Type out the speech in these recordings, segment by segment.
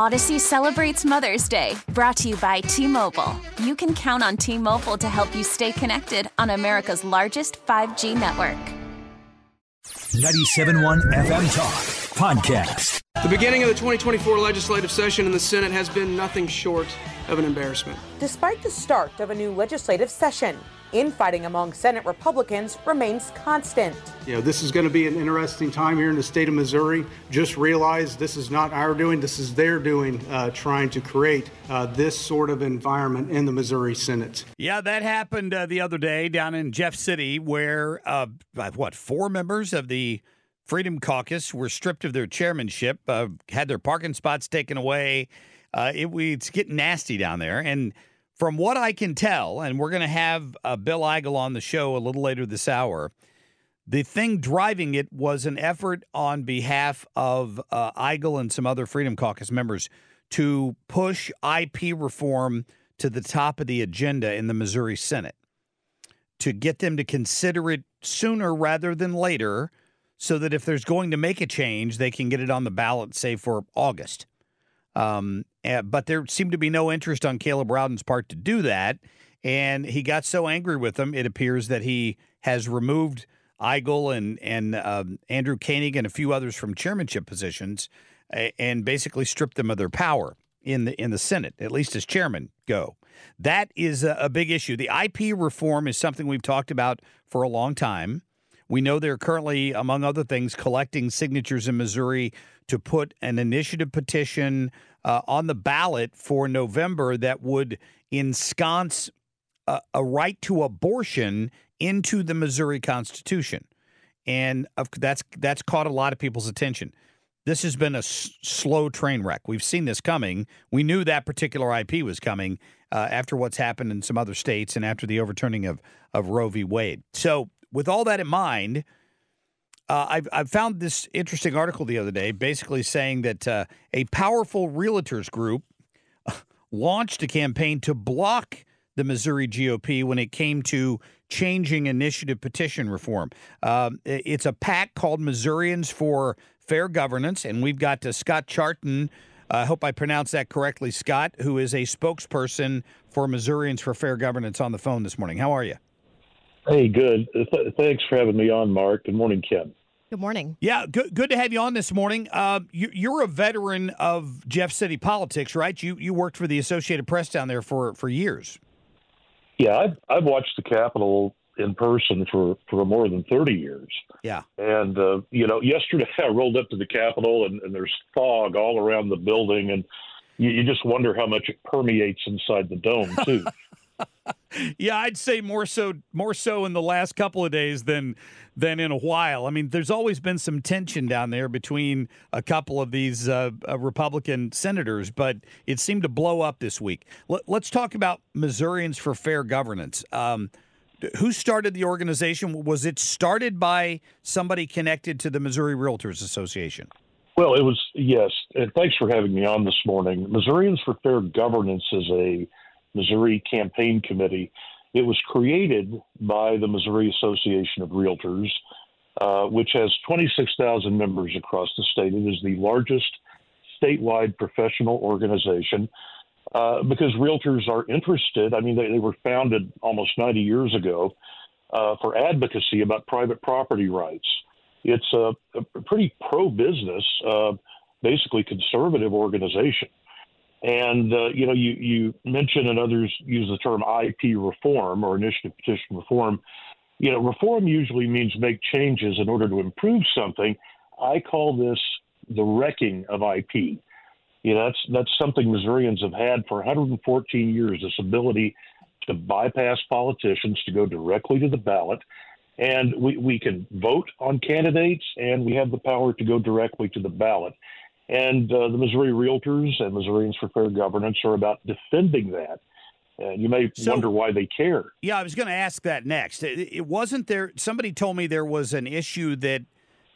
Audacy celebrates Mother's Day, brought to you by T Mobile. You can count on T Mobile to help you stay connected on America's largest 5G network. 97.1 FM Talk Podcast. The beginning of the 2024 legislative session in the Senate has been nothing short of an embarrassment. Despite the start of a new legislative session, infighting among Senate Republicans remains constant. You know, this is going to be an interesting time here in the state of Missouri. Just realize this is not our doing, this is their doing, uh, trying to create uh, this sort of environment in the Missouri Senate. Yeah, that happened uh, the other day down in Jeff City, where, uh, what, four members of the Freedom Caucus were stripped of their chairmanship, uh, had their parking spots taken away. Uh, it, it's getting nasty down there. And from what I can tell, and we're going to have uh, Bill Eigel on the show a little later this hour, the thing driving it was an effort on behalf of uh, Eigel and some other Freedom Caucus members to push IP reform to the top of the agenda in the Missouri Senate, to get them to consider it sooner rather than later, so that if there's going to make a change, they can get it on the ballot, say, for August. Um, uh, but there seemed to be no interest on Caleb Rowden's part to do that. And he got so angry with them, it appears that he has removed Eigel and and um, Andrew Koenig and a few others from chairmanship positions, and basically stripped them of their power in the in the Senate, at least as chairman go. That is a, a big issue. The IP reform is something we've talked about for a long time. We know they're currently, among other things, collecting signatures in Missouri to put an initiative petition uh, on the ballot for November that would ensconce a, a, right to abortion into the Missouri Constitution, and that's that's caught a lot of people's attention. This has been a s- slow train wreck. We've seen this coming. We knew that particular IP was coming uh, after what's happened in some other states and after the overturning of of Roe v. Wade. So, with all that in mind uh, I've, I've found this interesting article the other day, basically saying that uh, a powerful realtors group launched a campaign to block the Missouri GOP when it came to changing initiative petition reform. Um, it's a PAC called Missourians for Fair Governance, and we've got uh, Scott Charton. I hope I pronounced that correctly, Scott, who is a spokesperson for Missourians for Fair Governance on the phone this morning. How are you? Hey, good. Th- thanks for having me on, Mark. Good morning, Kim. Good morning. Yeah, good, good to have you on this morning. Uh, you, are a veteran of Jeff City politics, right? You you worked for the Associated Press down there for, for years. Yeah, I've, I've watched the Capitol in person for, for more than 30 years. Yeah. And, uh, you know, yesterday I rolled up to the Capitol and, and there's fog all around the building, and you, you just wonder how much it permeates inside the dome, too. yeah, I'd say more so more so in the last couple of days than than in a while. I mean, there's always been some tension down there between a couple of these uh, uh, Republican senators, but it seemed to blow up this week. Let, us talk about Missourians for Fair Governance. Um, who started the organization? Was it started by somebody connected to the Missouri Realtors Association? Well, it was yes, and thanks for having me on this morning. Missourians for Fair Governance is a Missouri Campaign Committee. It was created by the Missouri Association of Realtors, uh, which has 26,000 members across the state. It is the largest statewide professional organization uh, because realtors are interested. I mean, they, they were founded almost 90 years ago uh, for advocacy about private property rights. It's a, a pretty pro business, uh, basically conservative organization. And uh, you know, you you mentioned and others use the term IP reform or initiative petition reform. You know, reform usually means make changes in order to improve something. I call this the wrecking of IP. You know, that's that's something Missourians have had for 114 years. This ability to bypass politicians to go directly to the ballot, and we we can vote on candidates, and we have the power to go directly to the ballot. And uh, the Missouri Realtors and Missourians for Fair Governance are about defending that. Uh, you may so, wonder why they care. Yeah, I was going to ask that next. It, it, wasn't there. Somebody told me there was an issue that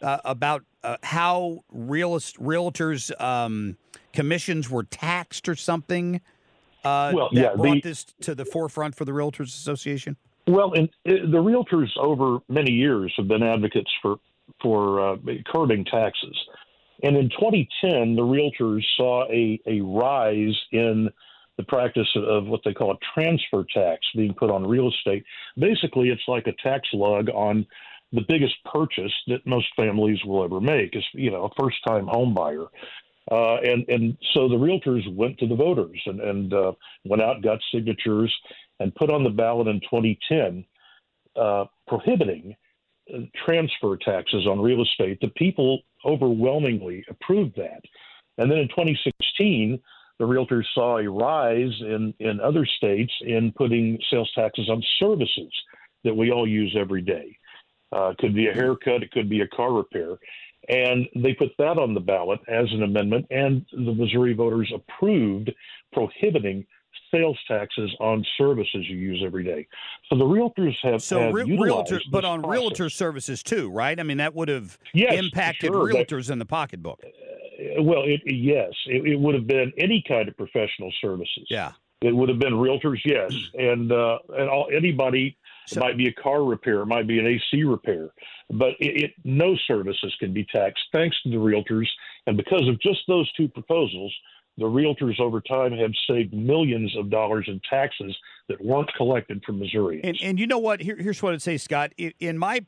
uh, about uh, how realist, realtors um, commissions were taxed or something. Uh, well, that yeah, brought the, this to the forefront for the Realtors Association. Well, and uh, the realtors over many years have been advocates for for uh, curbing taxes. And in 2010, the realtors saw a, a rise in the practice of what they call a transfer tax being put on real estate. Basically, it's like a tax lug on the biggest purchase that most families will ever make is, you know, a first time home buyer. Uh, and, and so the realtors went to the voters and, and uh, went out, got signatures, and put on the ballot in 2010 uh, prohibiting transfer taxes on real estate. The people overwhelmingly approved that. And then in 2016, the realtors saw a rise in, in other states in putting sales taxes on services that we all use every day. Uh, could be a haircut, it could be a car repair. And they put that on the ballot as an amendment, and the Missouri voters approved prohibiting sales taxes on services you use every day. So the realtors have so have re- realtor, but on process. realtor services too, right? I mean, that would have yes, impacted sure, realtors in the pocketbook. Uh, well, it, yes, it, it, would have been any kind of professional services. Yeah, it would have been realtors, yes, and uh, and all, anybody. So, it might be a car repair, it might be an AC repair, but it, it, no services can be taxed thanks to the realtors. And because of just those two proposals, the realtors over time have saved millions of dollars in taxes that weren't collected from Missouri. And, and you know what? Here, here's what I'd say, Scott. In my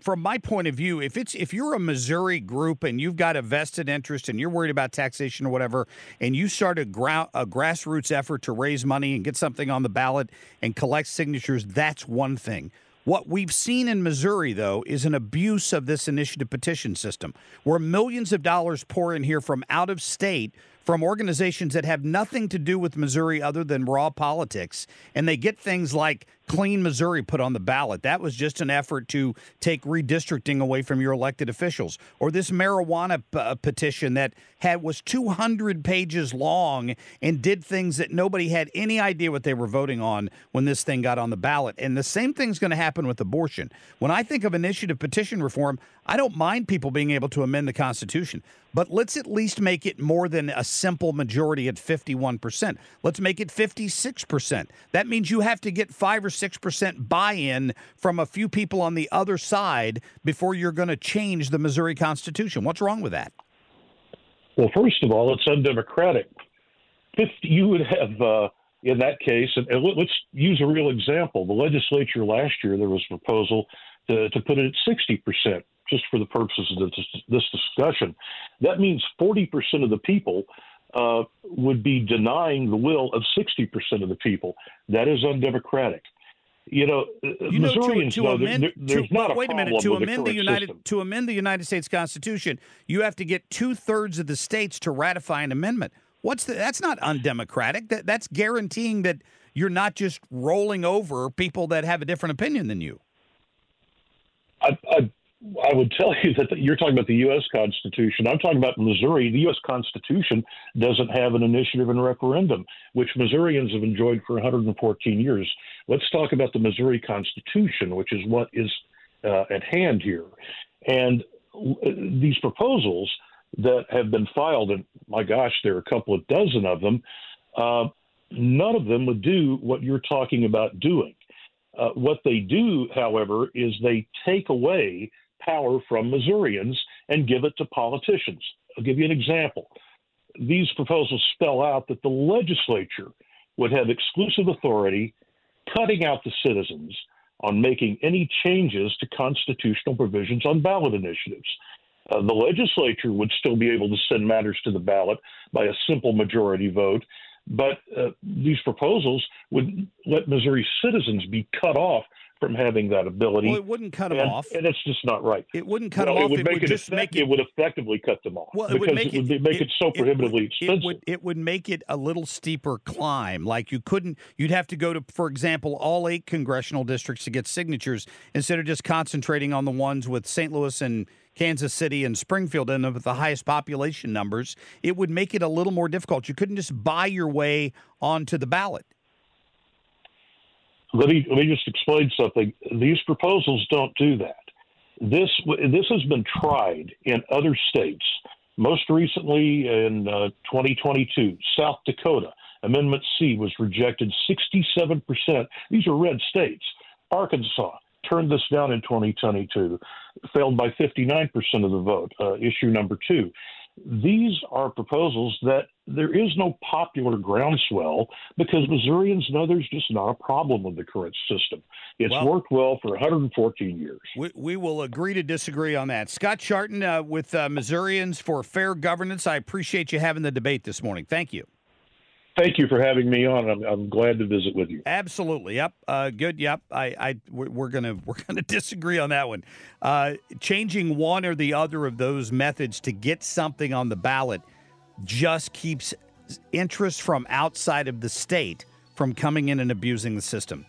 from my point of view, if it's if you're a Missouri group and you've got a vested interest and you're worried about taxation or whatever, and you start a, gra- a grassroots effort to raise money and get something on the ballot and collect signatures, that's one thing. What we've seen in Missouri, though, is an abuse of this initiative petition system, where millions of dollars pour in here from out of state from organizations that have nothing to do with Missouri other than raw politics, and they get things like Clean Missouri put on the ballot. That was just an effort to take redistricting away from your elected officials. Or this marijuana p- uh, petition that had was 200 pages long and did things that nobody had any idea what they were voting on when this thing got on the ballot. And the same thing's going to happen with abortion. When I think of initiative petition reform, I don't mind people being able to amend the Constitution, but let's at least make it more than a simple majority at 51%. Let's make it 56%. That means you have to get 5 or 6% buy-in from a few people on the other side before you're going to change the Missouri Constitution. What's wrong with that? Well, first of all, it's undemocratic. If you would have uh, in that case, and, let's use a real example. The legislature last year, there was a proposal to, to put it at 60% just for the purposes of this, this discussion. That means 40% of the people uh, would be denying the will of 60% of the people. That is undemocratic. You know, you know Missourians to, to know amend, there, there's to, not a wait a minute to amend the, the United system. to amend the United States Constitution, you have to get two thirds of the states to ratify an amendment. What's the, that's not undemocratic. That that's guaranteeing that you're not just rolling over people that have a different opinion than you. I, I I would tell you that you're talking about the U.S. Constitution. I'm talking about Missouri. The U.S. Constitution doesn't have an initiative and referendum, which Missourians have enjoyed for 114 years. Let's talk about the Missouri Constitution, which is what is uh, at hand here. And these proposals that have been filed, and my gosh, there are a couple of dozen of them, uh, none of them would do what you're talking about doing. Uh, what they do, however, is they take away power from Missourians and give it to politicians. I'll give you an example. These proposals spell out that the legislature would have exclusive authority cutting out the citizens on making any changes to constitutional provisions on ballot initiatives. Uh, the legislature would still be able to send matters to the ballot by a simple majority vote, but uh, these proposals would let Missouri citizens be cut off from having that ability. Well, it wouldn't cut them and, off, and it's just not right. It wouldn't cut well, them off. It would, it make would it just effect, make it, it, would effectively cut them off. Well, it would make it, would make it, so prohibitively it expensive. Would, it would make it a little steeper climb. Like you couldn't, you'd have to go to, for example, all eight congressional districts to get signatures instead of just concentrating on the ones with St. Louis and Kansas City and Springfield in them with the highest population numbers, it would make it a little more difficult. You couldn't just buy your way onto the ballot. Let me let me just explain something. These proposals don't do that. This this has been tried in other states. Most recently in uh, 2022, South Dakota Amendment C was rejected 67 percent. These are red states. Arkansas turned this down in 2022, failed by 59% of the vote, uh, issue number two. These are proposals that there is no popular groundswell because Missourians know there's just not a problem with the current system. It's well, worked well for 114 years. We, we, will agree to disagree on that. Scott Charton uh, with uh, Missourians for Fair Governance. I appreciate you having the debate this morning. Thank you thank you for having me on. I'm, I'm glad to visit with you. Absolutely. Yep. Uh, good. Yep. I, I, we're gonna we're gonna disagree on that one. Uh, changing one or the other of those methods to get something on the ballot just keeps interest from outside of the state from coming in and abusing the system.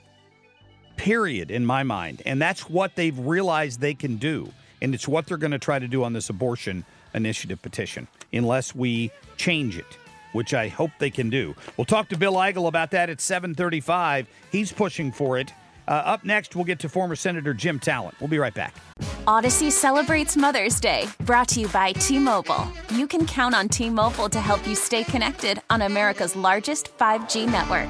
Period. In my mind, and that's what they've realized they can do, and it's what they're going to try to do on this abortion initiative petition, unless we change it which I hope they can do. We'll talk to Bill Eigel about that at 7:35. He's pushing for it. Uh, up next, we'll get to former Senator Jim Talent. We'll be right back. Audacy celebrates Mother's Day, brought to you by T-Mobile. You can count on T-Mobile to help you stay connected on America's largest 5G network.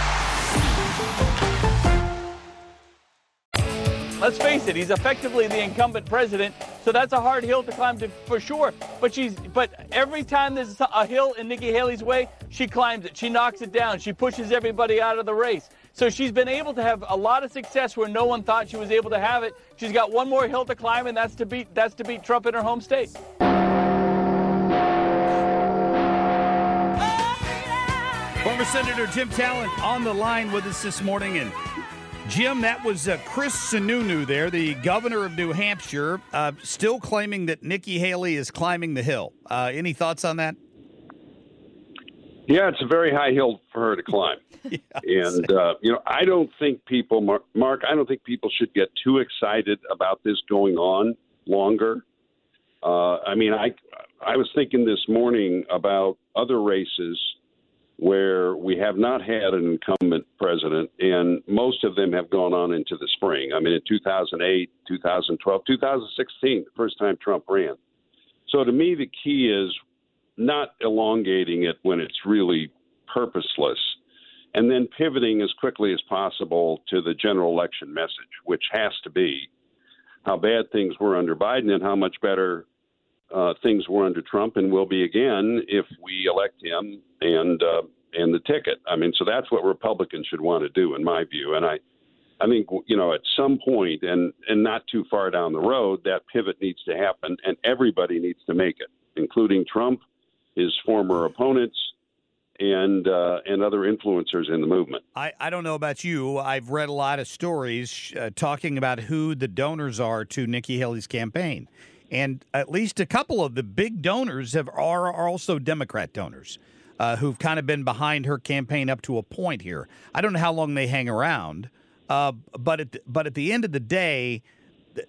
Let's face it, he's effectively the incumbent president, so that's a hard hill to climb to, for sure. But she's but every time there's a hill in Nikki Haley's way, she climbs it. She knocks it down. She pushes everybody out of the race. So she's been able to have a lot of success where no one thought she was able to have it. She's got one more hill to climb, and that's to beat that's to beat Trump in her home state. Former Senator Jim Talent on the line with us this morning, and Jim, that was uh, Chris Sununu there, the governor of New Hampshire, uh, still claiming that Nikki Haley is climbing the hill. Uh, any thoughts on that? Yeah, it's a very high hill for her to climb. yes. And, uh, you know, I don't think people, Mark, I don't think people should get too excited about this going on longer. Uh, I mean, I, I was thinking this morning about other races where we have not had an incumbent president, and most of them have gone on into the spring. I mean, in 2008, 2012, 2016, the first time Trump ran. So to me, the key is not elongating it when it's really purposeless, and then pivoting as quickly as possible to the general election message, which has to be how bad things were under Biden and how much better uh, things were under Trump and will be again if we elect him and uh, and the ticket. I mean, so that's what Republicans should want to do, in my view. And I, I think you know at some point and and not too far down the road, that pivot needs to happen, and everybody needs to make it, including Trump, his former opponents, and uh, and other influencers in the movement. I, I don't know about you. I've read a lot of stories uh, talking about who the donors are to Nikki Haley's campaign, and at least a couple of the big donors have are, are also Democrat donors. Uh, who've kind of been behind her campaign up to a point here. I don't know how long they hang around, uh, but at the, but at the end of the day,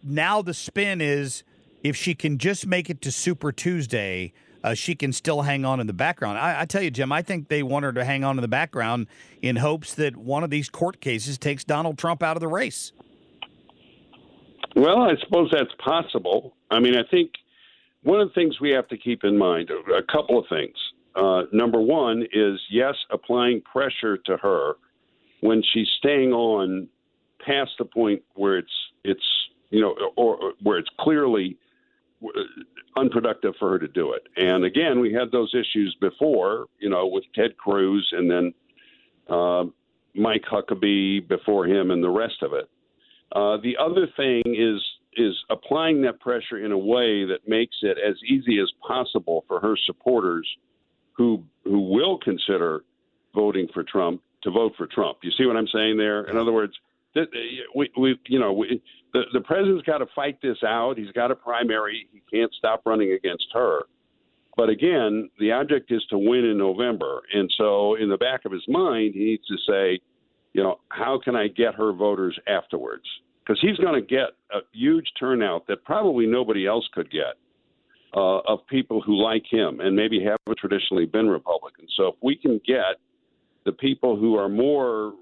now the spin is if she can just make it to Super Tuesday, uh, she can still hang on in the background. I, I, tell you, Jim, I think they want her to hang on in the background in hopes that one of these court cases takes Donald Trump out of the race. Well, I suppose that's possible. I mean, I think one of the things we have to keep in mind a couple of things. Uh, number one is yes, applying pressure to her when she's staying on past the point where it's it's you know or, where it's clearly unproductive for her to do it. And again, we had those issues before, you know, with Ted Cruz and then uh, Mike Huckabee before him and the rest of it. Uh, the other thing is is applying that pressure in a way that makes it as easy as possible for her supporters who who will consider voting for Trump to vote for Trump. You see what I'm saying there? In other words, we, we you know we, the the president's got to fight this out. He's got a primary. He can't stop running against her. But again, the object is to win in November, and so in the back of his mind, he needs to say, you know, how can I get her voters afterwards? Because he's going to get a huge turnout that probably nobody else could get uh, of people who like him and maybe haven't traditionally been Republicans. So if we can get the people who are more,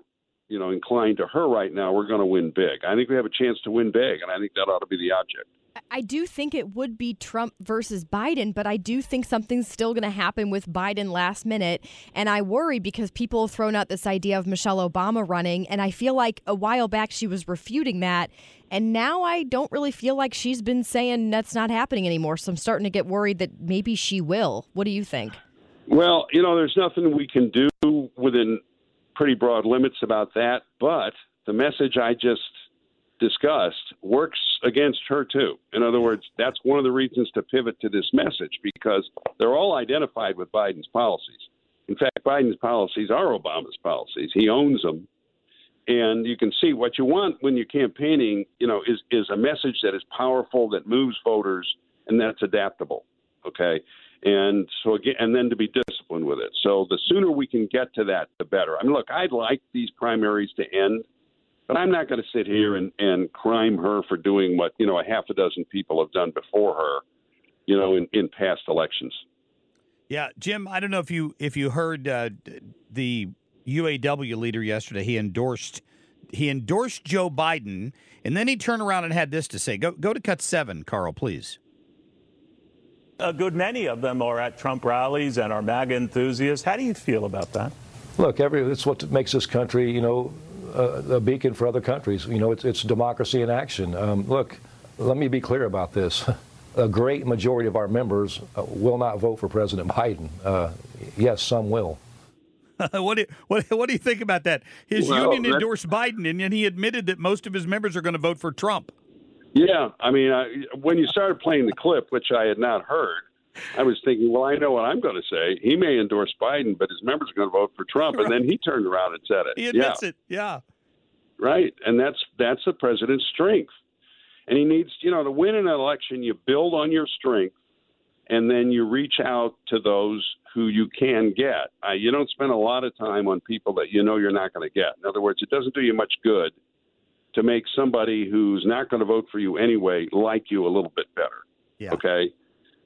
you know, inclined to her right now, we're going to win big. I think we have a chance to win big, and I think that ought to be the object. I do think it would be Trump versus Biden, but I do think something's still going to happen with Biden last minute. And I worry because people have thrown out this idea of Michelle Obama running. And I feel like a while back she was refuting that. And now I don't really feel like she's been saying that's not happening anymore. So I'm starting to get worried that maybe she will. What do you think? Well, you know, there's nothing we can do within pretty broad limits about that. But the message I just discussed works against her too. In other words, that's one of the reasons to pivot to this message because they're all identified with Biden's policies. In fact, Biden's policies are Obama's policies. He owns them. And you can see what you want when you're campaigning, you know, is, is a message that is powerful, that moves voters, and that's adaptable. Okay. And so again, and then to be disciplined with it. So the sooner we can get to that, the better. I mean, look, I'd like these primaries to end but I'm not going to sit here and, and crime her for doing what, you know, a half a dozen people have done before her, you know, in, in past elections. Yeah, Jim, I don't know if you if you heard uh, the UAW leader yesterday. He endorsed he endorsed Joe Biden, and then he turned around and had this to say. Go go to cut seven, Carl, please. A good many of them are at Trump rallies and are MAGA enthusiasts. How do you feel about that? Look, every it's what makes this country, you know, a, a, beacon for other countries. You know, it's, it's democracy in action. Um, look, let me be clear about this. A great majority of our members uh, will not vote for President Biden. Uh, yes, some will. what, do you, what, what do you think about that? His well, union endorsed Biden, and then he admitted that most of his members are going to vote for Trump. Yeah, I mean, I, when you started playing the clip, which I had not heard, I was thinking, well, I know what I'm going to say. He may endorse Biden, but his members are going to vote for Trump. Right. And then he turned around and said it. He admits yeah. it. Yeah. Right. And that's that's the president's strength. And he needs, you know, to win an election, you build on your strength, and then you reach out to those who you can get. Uh, you don't spend a lot of time on people that you know you're not going to get. In other words, it doesn't do you much good to make somebody who's not going to vote for you anyway like you a little bit better. Yeah. Okay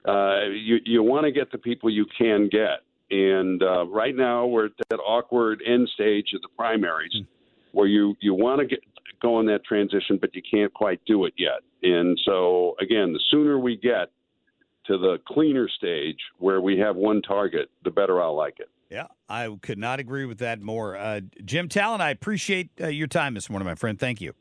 uh, you you want to get the people you can get. And uh, right now we're at that awkward end stage of the primaries, mm. where you you want to get go in that transition, but you can't quite do it yet. And so again, the sooner we get to the cleaner stage where we have one target, the better I'll like it. Yeah, I could not agree with that more. Uh, Jim Talent, I appreciate uh, your time this morning, my friend. Thank you.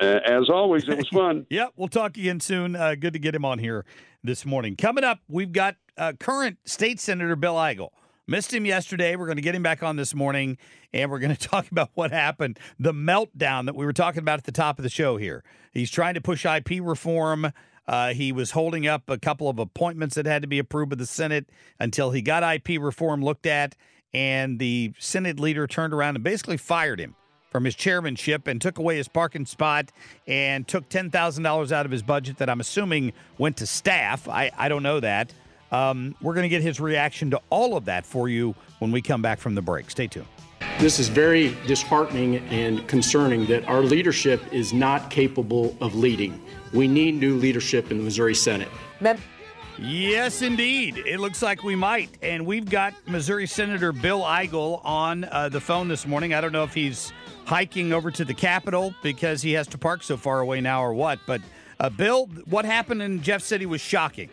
Uh, as always, it was fun. yeah, we'll talk again soon. Uh, good to get him on here this morning. Coming up, we've got uh, current state senator Bill Eigel. Missed him yesterday. We're going to get him back on this morning, and we're going to talk about what happened, the meltdown that we were talking about at the top of the show here. He's trying to push IP reform. Uh, he was holding up a couple of appointments that had to be approved by the Senate until he got IP reform looked at, and the Senate leader turned around and basically fired him from his chairmanship and took away his parking spot and took $10,000 out of his budget that I'm assuming went to staff. I, I don't know that. Um, we're going to get his reaction to all of that for you when we come back from the break. Stay tuned. This is very disheartening and concerning that our leadership is not capable of leading. We need new leadership in the Missouri Senate. Mem- Yes, indeed. It looks like we might. And we've got Missouri Senator Bill Eigel on uh, the phone this morning. I don't know if he's hiking over to the Capitol because he has to park so far away now or what. But, uh, Bill, what happened in Jeff City was shocking.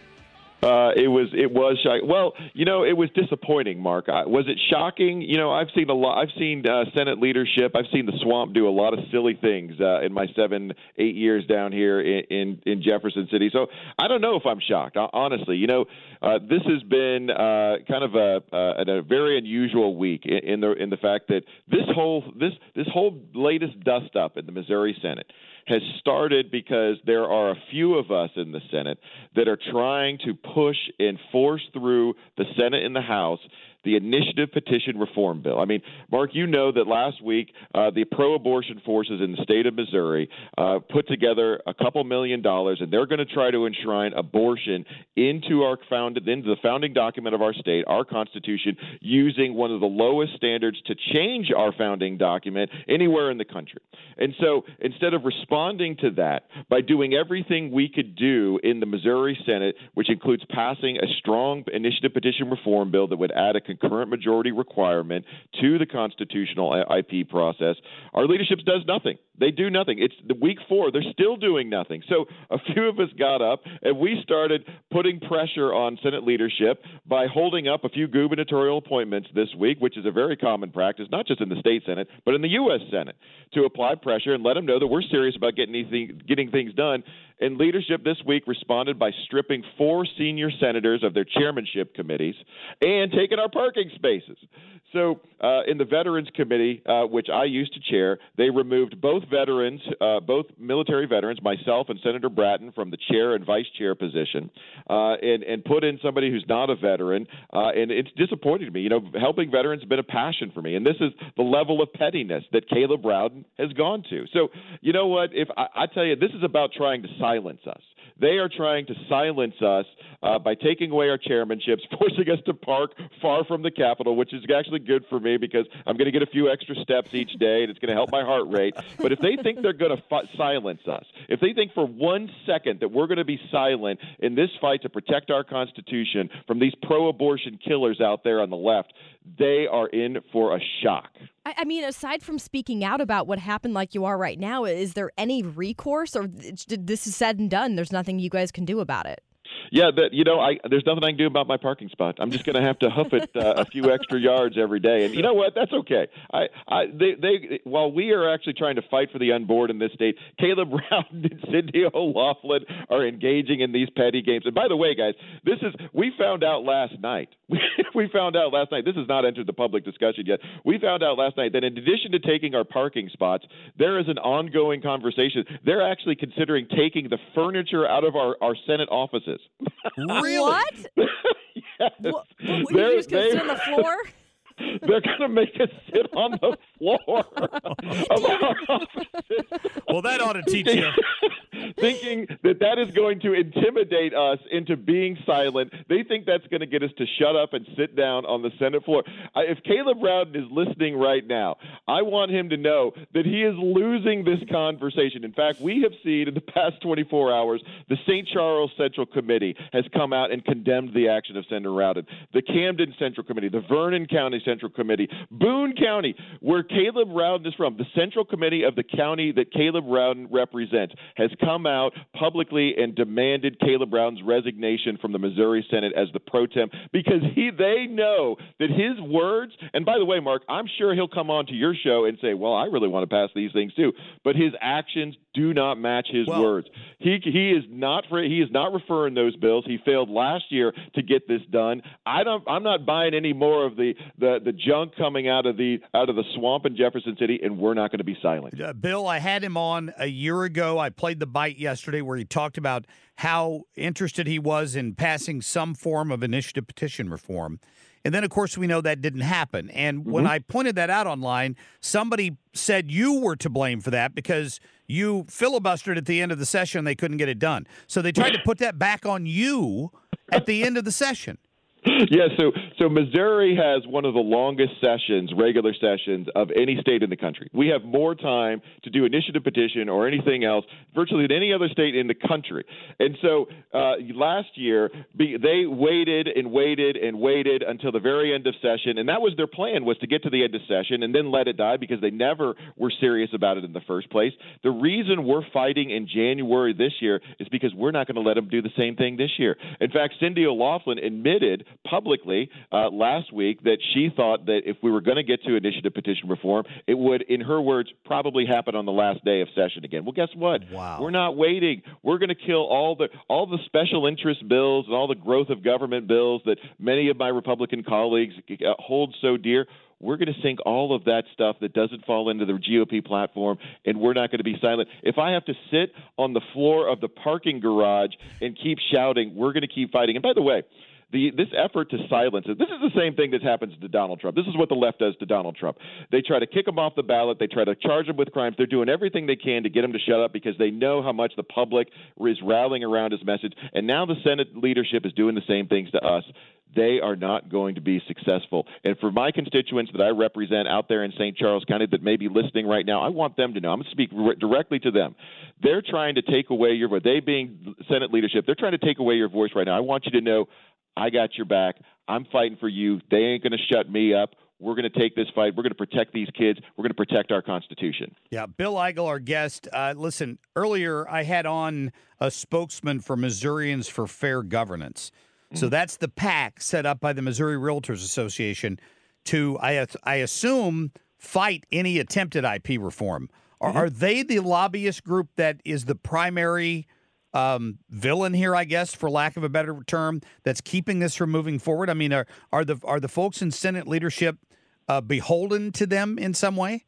Uh, it was it was shocking. Well, you know, it was disappointing. Mark, I, was it shocking? You know, I've seen a lot. I've seen uh, Senate leadership. I've seen the swamp do a lot of silly things uh, in my seven eight years down here in, in in Jefferson City. So I don't know if I'm shocked. Honestly, you know, uh, this has been uh, kind of a, uh, a very unusual week in, in the in the fact that this whole this this whole latest dust up in the Missouri Senate has started because there are a few of us in the Senate that are trying to push and force through the Senate and the House the initiative petition reform bill. I mean, Mark, you know that last week uh, the pro abortion forces in the state of Missouri uh, put together a couple million dollars, and they're going to try to enshrine abortion into our founded into the founding document of our state, our Constitution, using one of the lowest standards to change our founding document anywhere in the country. And so instead of responding to that by doing everything we could do in the Missouri Senate, which includes passing a strong initiative petition reform bill that would add a concurrent majority requirement to the constitutional IP process, our leadership does nothing. They do nothing. It's the week four. They're still doing nothing. So a few of us got up and we started putting pressure on Senate leadership by holding up a few gubernatorial appointments this week, which is a very common practice, not just in the state Senate, but in the U.S. Senate, to apply pressure and let them know that we're serious about getting, anything, getting things done. And leadership this week responded by stripping four senior senators of their chairmanship committees and taking our parking spaces. So, uh, in the Veterans Committee, uh, which I used to chair, they removed both veterans, uh, both military veterans, myself and Senator Brattin, from the chair and vice chair position, uh, and and put in somebody who's not a veteran. Uh, and it's disappointing to me. You know, helping veterans has been a passion for me, and this is the level of pettiness that Caleb Rowden has gone to. So, you know what? If I, I tell you, this is about trying to silence us. They are trying to silence us uh, by taking away our chairmanships, forcing us to park far from the Capitol, which is actually good for me because I'm going to get a few extra steps each day, and it's going to help my heart rate. But if they think they're going to f- silence us, if they think for one second that we're going to be silent in this fight to protect our Constitution from these pro-abortion killers out there on the left, they are in for a shock. I, I mean, aside from speaking out about what happened like you are right now, is there any recourse or this is said and done? There's nothing you guys can do about it? Yeah, but you know, I there's nothing I can do about my parking spot. I'm just going to have to hoof it uh, a few extra yards every day, and you know what? That's okay. I, I, they, they, while we are actually trying to fight for the unborn in this state, Caleb Brown and Cindy O'Laughlin are engaging in these petty games. And by the way, guys, this is we found out last night. we found out last night. This has not entered the public discussion yet. We found out last night that in addition to taking our parking spots, there is an ongoing conversation. They're actually considering taking the furniture out of our, our Senate offices. Really? What? yes. What, what, you just gonna sit on the floor? They're going to make us sit on the floor of our offices. Well, that ought to teach you. Thinking that that is going to intimidate us into being silent. They think that's going to get us to shut up and sit down on the Senate floor. if Caleb Rowden is listening right now, I want him to know that he is losing this conversation. In fact, we have seen in the past 24 hours, the St. Charles Central Committee has come out and condemned the action of Senator Rowden. The Camden Central Committee, the Vernon County Central Committee, Boone County, where Caleb Rowden is from, the Central Committee of the county that Caleb Rowden represents, has come out publicly and demanded Caleb Rowden's resignation from the Missouri Senate as the pro tem because he they know that his words, and by the way, Mark, I'm sure he'll come on to your show and say, "Well, I really want to pass these things too," but his actions do not match his well, words. He he is not for, he is not referring those bills. He failed last year to get this done. I don't I'm not buying any more of the the the junk coming out of the out of the swamp in Jefferson City, and we're not going to be silent. Uh, Bill, I had him on a year ago. I played the bite yesterday where he talked about how interested he was in passing some form of initiative petition reform. And then, of course, we know that didn't happen. And mm-hmm. when I pointed that out online, somebody said you were to blame for that because you filibustered at the end of the session. They couldn't get it done. So they tried to put that back on you at the end of the session. yeah, so so Missouri has one of the longest sessions, regular sessions of any state in the country. We have more time to do initiative petition or anything else virtually than any other state in the country. And so uh, last year they waited and waited and waited until the very end of session, and that was their plan was to get to the end of session and then let it die because they never were serious about it in the first place. The reason we're fighting in January this year is because we're not going to let them do the same thing this year. In fact, Cindy O'Laughlin admitted publicly uh, last week that she thought that if we were going to get to initiative petition reform, it would, in her words, probably happen on the last day of session again. Well, guess what? Wow. We're not waiting. We're going to kill all the all the special interest bills and all the growth of government bills that many of my Republican colleagues uh, hold so dear we're going to sink all of that stuff that doesn't fall into the GOP platform, and we're not going to be silent. If I have to sit on the floor of the parking garage and keep shouting, we're going to keep fighting. And by the way, the this effort to silence it. This is the same thing that happens to Donald Trump. This is what the left does to Donald Trump. They try to kick him off the ballot. They try to charge him with crimes. They're doing everything they can to get him to shut up because they know how much the public is rallying around his message. And now the Senate leadership is doing the same things to us they are not going to be successful. And for my constituents that I represent out there in St. Charles County that may be listening right now, I want them to know. I'm going to speak re- directly to them. They're trying to take away your voice. They being Senate leadership, they're trying to take away your voice right now. I want you to know I got your back. I'm fighting for you. They ain't going to shut me up. We're going to take this fight. We're going to protect these kids. We're going to protect our Constitution. Yeah, Bill Eigel, our guest. Uh, listen, earlier I had on a spokesman for Missourians for Fair Governance. So Mm-hmm. that's the PAC set up by the Missouri Realtors Association to, I, I assume, fight any attempted IP reform. Mm-hmm. are they the lobbyist group that is the primary um, villain here? I guess, for lack of a better term, that's keeping this from moving forward. I mean, are are the are the folks in Senate leadership uh, beholden to them in some way?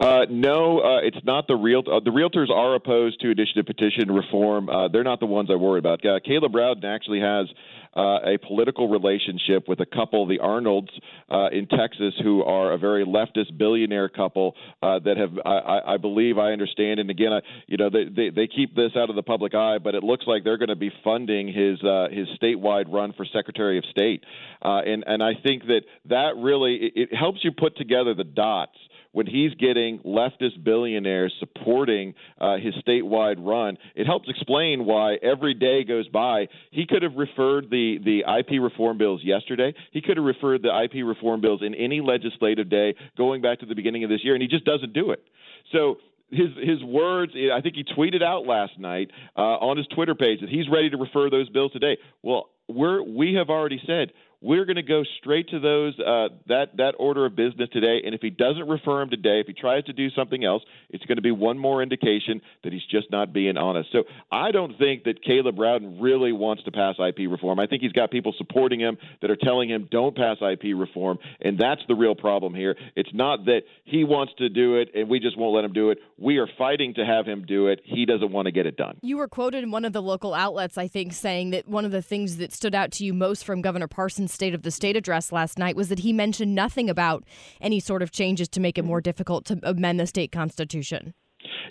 Uh, no, uh, it's not the real. Uh, the realtors are opposed to initiative petition reform. Uh, they're not the ones I worry about. Uh, Caleb Rowden actually has uh, a political relationship with a couple, the Arnolds uh, in Texas, who are a very leftist billionaire couple uh, that have, I, I, believe, I understand. And again, I, you know, they, they they keep this out of the public eye, but it looks like they're going to be funding his uh, his statewide run for Secretary of State. Uh, and and I think that that really it, it helps you put together the dots when he's getting leftist billionaires supporting uh, his statewide run, it helps explain why every day goes by. He could have referred the, the IP reform bills yesterday. He could have referred the IP reform bills in any legislative day going back to the beginning of this year, and he just doesn't do it. So his his words. I think he tweeted out last night uh, on his Twitter page that he's ready to refer those bills today. Well, we're we have already said we're going to go straight to those uh, that that order of business today. And if he doesn't refer him today, if he tries to do something else, it's going to be one more indication that he's just not being honest. So I don't think that Caleb Rowden really wants to pass IP reform. I think he's got people supporting him that are telling him don't pass IP reform, and that's the real problem here. It's not that he wants to do it and we just won't let him do it. We are fighting to have him do it. He doesn't want to get it done. You were quoted in one of the local outlets, I think, saying that one of the things that stood out to you most from Governor Parsons' State of the State address last night was that he mentioned nothing about any sort of changes to make it more difficult to amend the state constitution.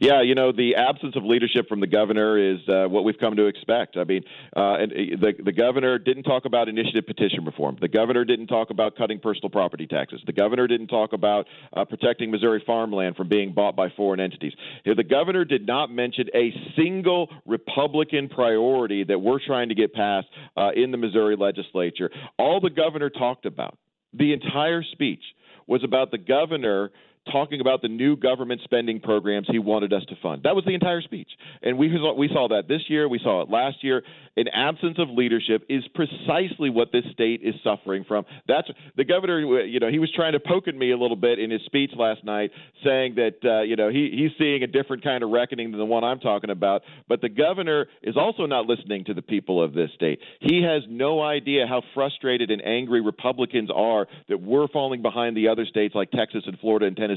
Yeah, you know, the absence of leadership from the governor is uh, what we've come to expect. I mean, uh, and uh, the the governor didn't talk about initiative petition reform. The governor didn't talk about cutting personal property taxes. The governor didn't talk about uh, protecting Missouri farmland from being bought by foreign entities. The governor did not mention a single Republican priority that we're trying to get passed uh, in the Missouri legislature. All the governor talked about, the entire speech, was about the governor talking about the new government spending programs he wanted us to fund. That was the entire speech. And we saw, we saw that this year, we saw it last year. An absence of leadership is precisely what this state is suffering from. That's the governor, you know, he was trying to poke at me a little bit in his speech last night saying that uh, you know, he he's seeing a different kind of reckoning than the one I'm talking about, but the governor is also not listening to the people of this state. He has no idea how frustrated and angry Republicans are that we're falling behind the other states like Texas and Florida and Tennessee,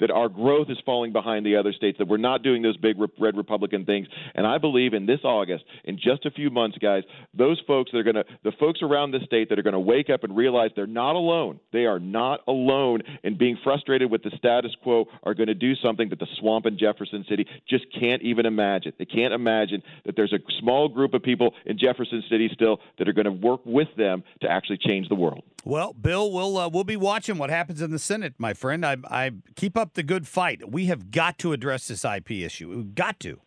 that our growth is falling behind the other states, that we're not doing those big red Republican things. And I believe in this August, in just a few months, guys, those folks that are going to, the folks around the state that are going to wake up and realize they're not alone. They are not alone in being frustrated with the status quo are going to do something that the swamp in Jefferson City just can't even imagine. They can't imagine that there's a small group of people in Jefferson City still that are going to work with them to actually change the world. Well, Bill, we'll uh, we'll be watching what happens in the Senate, my friend. I, I keep up the good fight. We have got to address this IP issue. We've got to.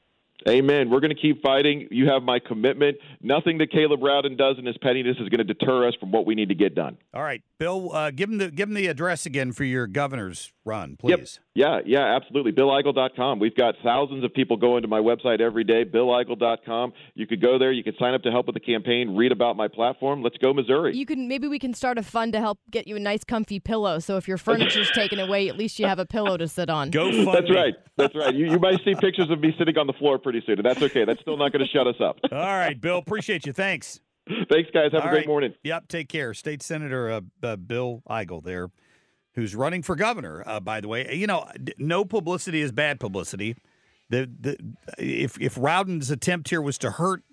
Amen. We're going to keep fighting. You have my commitment. Nothing that Caleb Rowden does in his pettiness is going to deter us from what we need to get done. All right, Bill, uh, give him the give him the address again for your governor's run, please. Yep. Yeah, yeah, absolutely. BillEigel.com. We've got thousands of people going to my website every day, BillEigel.com. You could go there. You could sign up to help with the campaign, read about my platform. Let's go, Missouri. You can maybe we can start a fund to help get you a nice comfy pillow. So if your furniture's taken away, at least you have a pillow to sit on. Go Fund That's right. That's right. You, you might see pictures of me sitting on the floor pretty soon, and that's okay. That's still not going to shut us up. All right, Bill. Appreciate you. Thanks. Thanks, guys. Have All a great right. morning. Yep. Take care. State Senator uh, uh, Bill Eigel there. who's running for governor. Uh, by the way, you know, no publicity is bad publicity. The the if if Rowden's attempt here was to hurt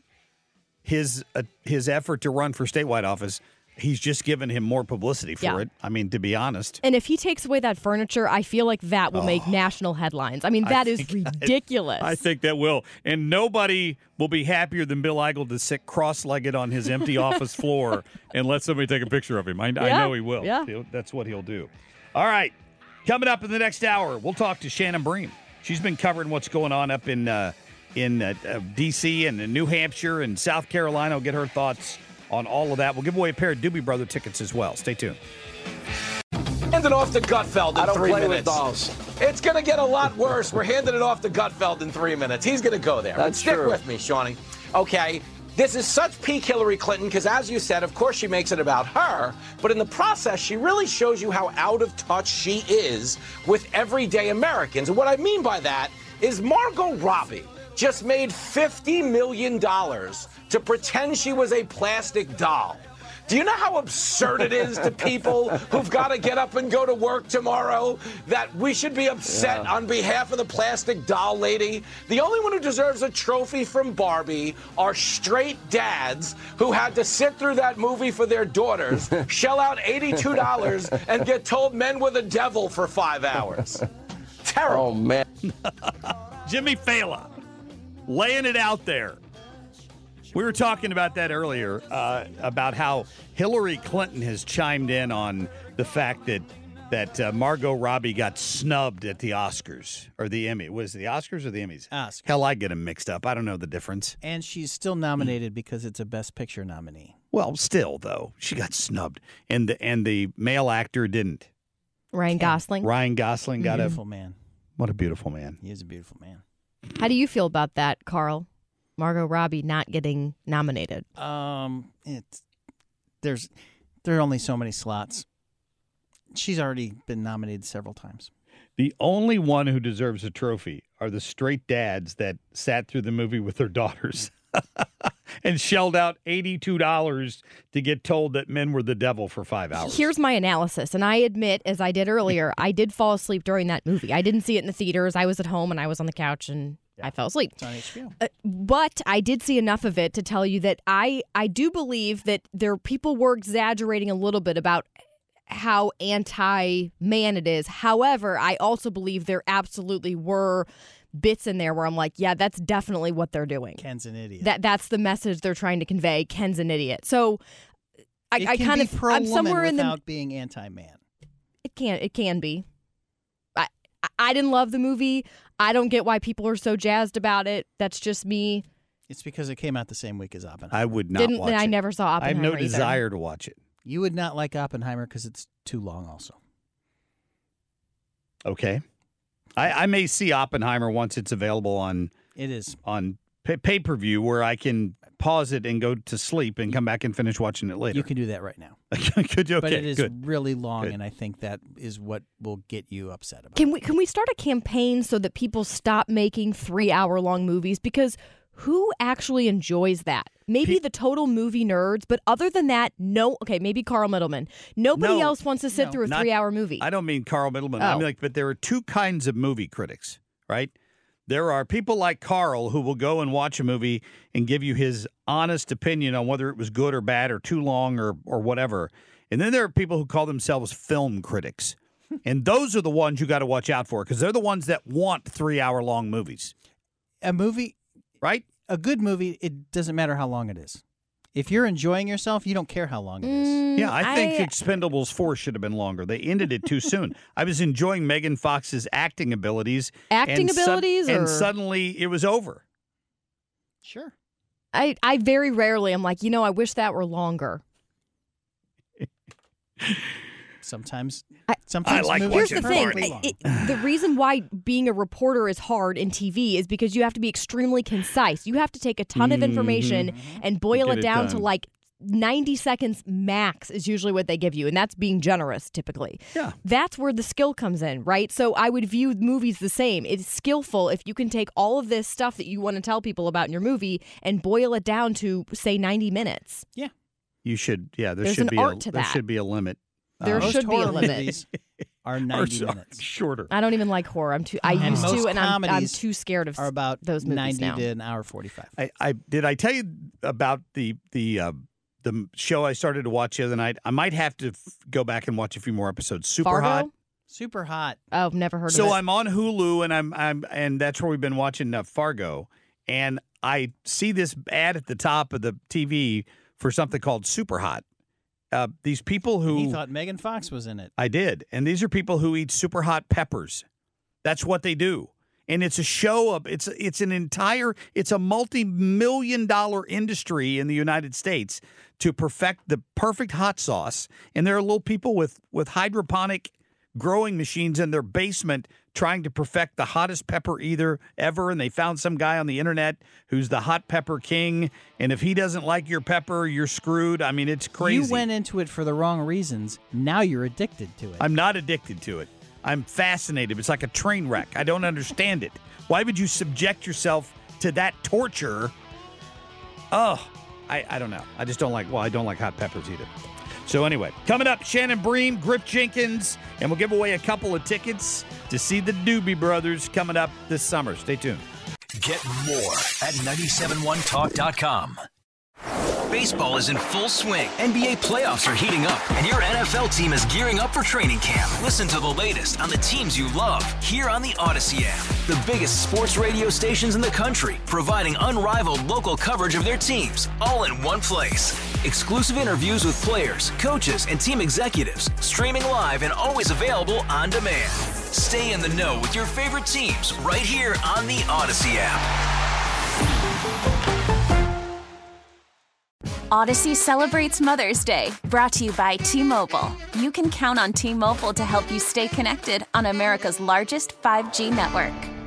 his uh, his effort to run for statewide office, he's just given him more publicity for Yeah. it. I mean, to be honest. And if he takes away that furniture, I feel like that will make national headlines. I mean, I that is ridiculous. I think that will. And nobody will be happier than Bill Eigel to sit cross legged on his empty office floor and let somebody take a picture of him. I, I know he will. yeah. He'll- that's what he'll do. All right. Coming up in the next hour, we'll talk to Shannon Bream. She's been covering what's going on up in uh, in uh, uh, D.C. and in New Hampshire and South Carolina. We'll get her thoughts on all of that. We'll give away a pair of Doobie Brother tickets as well. Stay tuned. Handing off to Gutfeld in I don't three play with dolls. It's going to get a lot worse. We're handing it off to Gutfeld in three minutes. He's going to go there. But That's stick true. with me, Shawnee. Okay. This is such peak Hillary Clinton because, as you said, of course she makes it about her, but in the process, she really shows you how out of touch she is with everyday Americans. And what I mean by that is Margot Robbie just made $50 million to pretend she was a plastic doll. Do you know how absurd it is to people who've got to get up and go to work tomorrow that we should be upset Yeah. on behalf of the plastic doll lady? The only one who deserves a trophy from Barbie are straight dads who had to sit through that movie for their daughters, shell out $82, and get told men were the devil for five hours. Oh, Terrible. Oh, man. Jimmy Fallon laying it out there. We were talking about that earlier uh, about how Hillary Clinton has chimed in on the fact that that uh, Margot Robbie got snubbed at the Oscars or the Emmy. Was it the Oscars or the Emmys? Oscars. Hell, I get them mixed up. I don't know the difference. And she's still nominated because it's a Best Picture nominee. Well, still though, she got snubbed, and the and the male actor didn't. Ryan Gosling. Ryan Gosling got Beautiful a man. What a beautiful man. He is a beautiful man. How do you feel about that, Carl? Margot Robbie not getting nominated. Um, it's there's there are only so many slots. She's already been nominated several times. The only one who deserves a trophy are the straight dads that sat through the movie with their daughters and shelled out $82 to get told that men were the devil for five hours. Here's my analysis, and I admit, as I did earlier, I did fall asleep during that movie. I didn't see it in the theaters. I was at home and I was on the couch and I fell asleep. It's on HBO. Uh, but I did see enough of it to tell you that I I do believe that there people were exaggerating a little bit about how anti-man it is. However, I also believe there absolutely were bits in there where I'm like, yeah, that's definitely what they're doing. Ken's an idiot. That that's the message they're trying to convey. Ken's an idiot. So I, it I kind be of pro I'm somewhere woman in the being anti-man. it can it can be. I I- I didn't love the movie. I don't get why people are so jazzed about it. That's just me. It's because it came out the same week as Oppenheimer. I would not Didn't watch I it. never saw Oppenheimer. I have Oppenheimer no either. desire to watch it. You would not like Oppenheimer because it's too long. Also, Okay. I, I may see Oppenheimer once it's available on it is on pay per view where I can pause it and go to sleep and come back and finish watching it later. you can do that right now. Could you? Okay, but it is good. really long, Good. and I think that is what will get you upset about. Can we can we start a campaign so that people stop making three hour long movies? Because who actually enjoys that? Maybe the total movie nerds, but other than that, no. Okay, maybe Carl Middleman. Nobody No, else wants to sit no, through a not- three hour movie. I don't mean Carl Middleman. I Oh. mean like, but there are two kinds of movie critics, right? There are people like Carl who will go and watch a movie and give you his honest opinion on whether it was good or bad or too long or or whatever. And then there are people who call themselves film critics. and those are the ones you got to watch out for because they're the ones that want 3-hour long movies. A movie, right? A good movie. It doesn't matter how long it is. If you're enjoying yourself, you don't care how long it is. Mm, yeah, I think I- Expendables 4 should have been longer. They ended it too soon. I was enjoying Megan Fox's acting abilities. Acting and sud- abilities and or- suddenly it was over. Sure. I I very rarely am like, you know, I wish that were longer. Sometimes, sometimes like movies Here's the thing: it- the reason why being a reporter is hard in TV is because you have to be extremely concise. You have to take a ton of information mm-hmm. and boil Get it it down to like 90 seconds max is usually what they give you, and that's being generous typically. Yeah. That's where the skill comes in, right? So I would view movies the same. It's skillful if you can take all of this stuff that you want to tell people about in your movie and boil it down to say 90 minutes. Yeah. You should, yeah. There There's should an be art a to there should be a limit. There Most should be a limit. are Are 90 so- minutes. shorter. I don't even like horror. I'm too. I And used to, and I'm, I'm too scared of Are about those movies 90 now. to an hour 45. I, I did I tell you about the the uh, the show I started to watch the other night. I might have to f- go back and watch a few more episodes. Super Fargo? hot. Super hot. Oh, I've never heard So of it. So I'm on Hulu and I'm I'm and that's where we've been watching uh, Fargo. And I see this ad at the top of the TV for something called Super Hot. Uh, these people who He thought Megan Fox was in it. I did. And these are people who eat super hot peppers. That's what they do. And it's a show of it's it's an entire it's a multi-million dollar industry in the United States to perfect the perfect hot sauce. And there are little people with with hydroponic growing machines in their basement trying to perfect the hottest pepper either ever and they found some guy on the internet who's the hot pepper king and if he doesn't like your pepper you're screwed i mean it's crazy You went into it for the wrong reasons. Now you're addicted to it. I'm not addicted to it. I'm fascinated. It's like a train wreck. I don't understand it. Why would you subject yourself to that torture? Oh, I, I don't know. I just don't like, well, I don't like hot peppers either. So, anyway, coming up, Shannon Bream, Griff Jenkins, and we'll give away a couple of tickets to see the Doobie Brothers coming up this summer. Stay tuned. Get more at 971talk.com. Baseball is in full swing. NBA playoffs are heating up, and your NFL team is gearing up for training camp. Listen to the latest on the teams you love here on the Audacy app. The biggest sports radio stations in the country, providing unrivaled local coverage of their teams, all in one place. Exclusive interviews with players, coaches, and team executives, streaming live and always available on demand. Stay in the know with your favorite teams right here on the Audacy app. Audacy celebrates Mother's Day, brought to you by T Mobile. You can count on T Mobile to help you stay connected on America's largest 5G network.